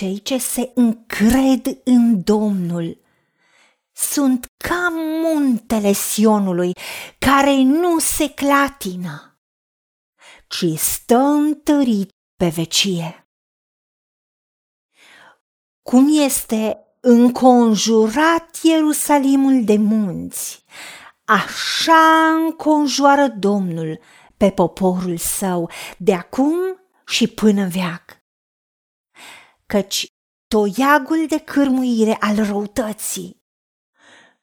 cei ce se încred în Domnul sunt ca muntele Sionului, care nu se clatină, ci stă întărit pe vecie. Cum este înconjurat Ierusalimul de munți, așa înconjoară Domnul pe poporul său de acum și până veac. Căci toiagul de cârmuire al răutății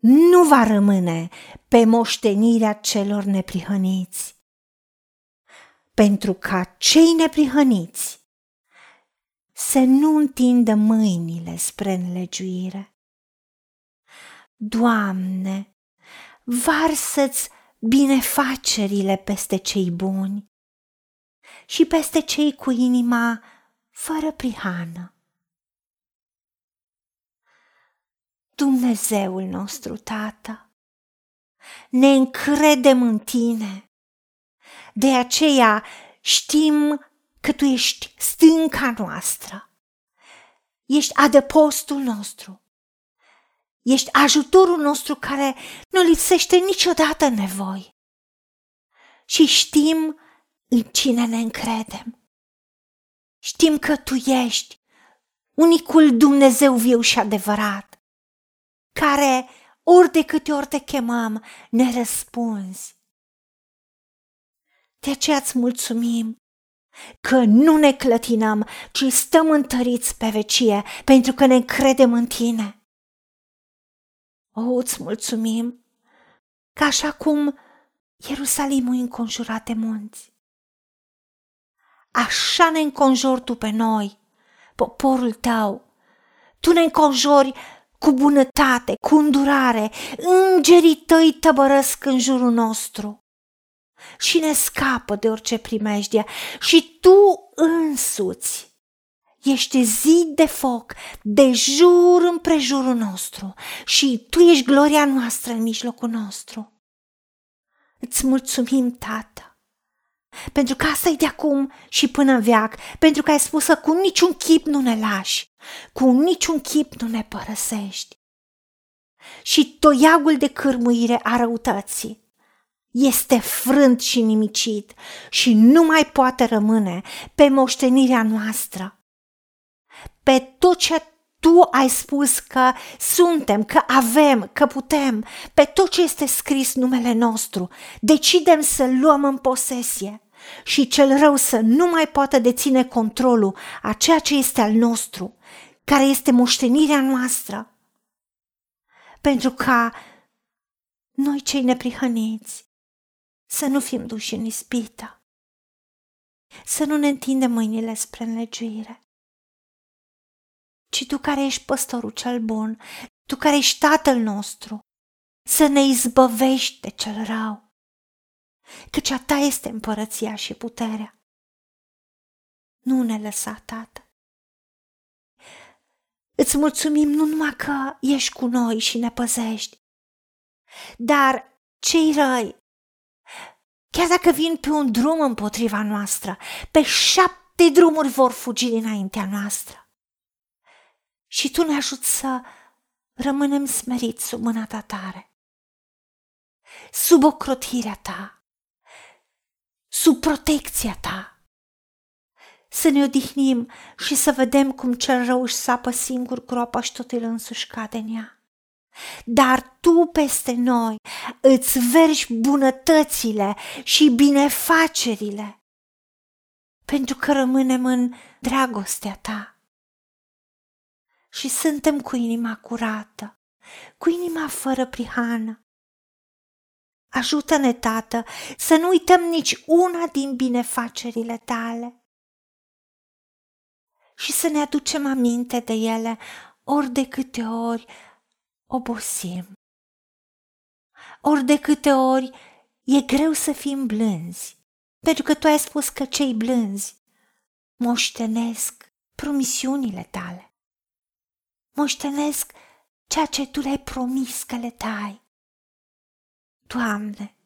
nu va rămâne pe moștenirea celor neprihăniți. Pentru ca cei neprihăniți să nu întindă mâinile spre înlegiuire. Doamne, varsă-ți binefacerile peste cei buni și peste cei cu inima fără prihană. Dumnezeul nostru, Tată, ne încredem în Tine. De aceea știm că Tu ești stânca noastră, ești adăpostul nostru, ești ajutorul nostru care nu lipsește niciodată nevoi. Și știm în cine ne încredem. Știm că Tu ești unicul Dumnezeu viu și adevărat care ori de câte ori te chemăm, ne răspunzi. De aceea îți mulțumim că nu ne clătinăm, ci stăm întăriți pe vecie, pentru că ne credem în tine. O, îți mulțumim că așa cum Ierusalimul înconjurat de munți, așa ne înconjori tu pe noi, poporul tău, tu ne înconjori cu bunătate, cu îndurare, îngerii tăi tăbărăsc în jurul nostru. Și ne scapă de orice primejdie? Și tu însuți ești zid de foc de jur împrejurul nostru. Și tu ești gloria noastră în mijlocul nostru. Îți mulțumim, Tată, pentru că asta e de acum și până în veac, pentru că ai spus că cu niciun chip nu ne lași, cu niciun chip nu ne părăsești. Și toiagul de cârmuire a răutății este frânt și nimicit și nu mai poate rămâne pe moștenirea noastră. Pe tot ce tu ai spus că suntem, că avem, că putem, pe tot ce este scris numele nostru, decidem să luăm în posesie și cel rău să nu mai poată deține controlul a ceea ce este al nostru, care este moștenirea noastră. Pentru ca noi cei neprihăniți să nu fim duși în ispită, să nu ne întindem mâinile spre înlegiuire, ci Tu care ești păstorul cel bun, Tu care ești Tatăl nostru, să ne izbăvești de cel rău căci a ta este împărăția și puterea. Nu ne lăsa, Tată. Îți mulțumim nu numai că ești cu noi și ne păzești, dar cei răi, chiar dacă vin pe un drum împotriva noastră, pe șapte drumuri vor fugi dinaintea noastră. Și tu ne ajuți să rămânem smeriți sub mâna ta tare, sub ocrotirea ta sub protecția ta. Să ne odihnim și să vedem cum cel rău își sapă singur groapa și tot el însuși cade în ea. Dar tu peste noi îți vergi bunătățile și binefacerile, pentru că rămânem în dragostea ta. Și suntem cu inima curată, cu inima fără prihană, Ajută-ne, Tată, să nu uităm nici una din binefacerile tale. Și să ne aducem aminte de ele ori de câte ori obosim, ori de câte ori e greu să fim blânzi, pentru că Tu ai spus că cei blânzi moștenesc promisiunile tale, moștenesc ceea ce Tu le-ai promis că le dai. Doamne,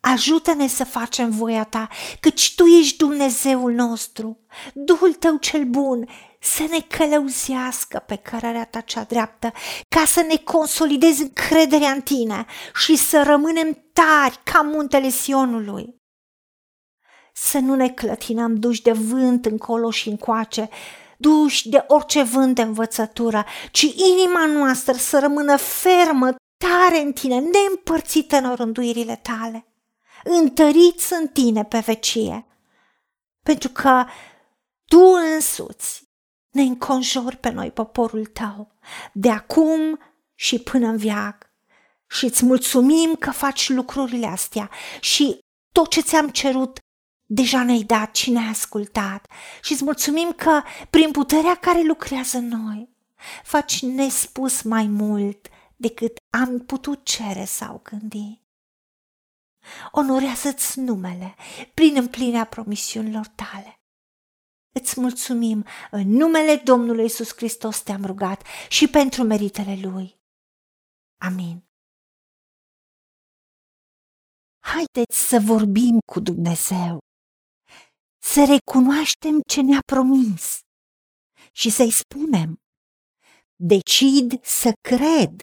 Ajută-ne să facem voia ta, căci tu ești Dumnezeul nostru. Duhul tău cel bun să ne călăuzească pe cărarea ta cea dreaptă, ca să ne consolidezi încrederea în tine și să rămânem tari ca muntele Sionului. Să nu ne clătinăm duși de vânt încolo și încoace, duși de orice vânt de învățătură, ci inima noastră să rămână fermă, tare în tine, neîmpărțită în rânduirile tale întăriți în tine pe vecie, pentru că tu însuți ne înconjori pe noi poporul tău, de acum și până în viac. Și îți mulțumim că faci lucrurile astea și tot ce ți-am cerut deja ne-ai dat și ne-ai ascultat. Și îți mulțumim că prin puterea care lucrează în noi, faci nespus mai mult decât am putut cere sau gândi onorează-ți numele prin împlinirea promisiunilor tale. Îți mulțumim, în numele Domnului Isus Hristos te-am rugat și pentru meritele Lui. Amin. Haideți să vorbim cu Dumnezeu, să recunoaștem ce ne-a promis și să-i spunem, decid să cred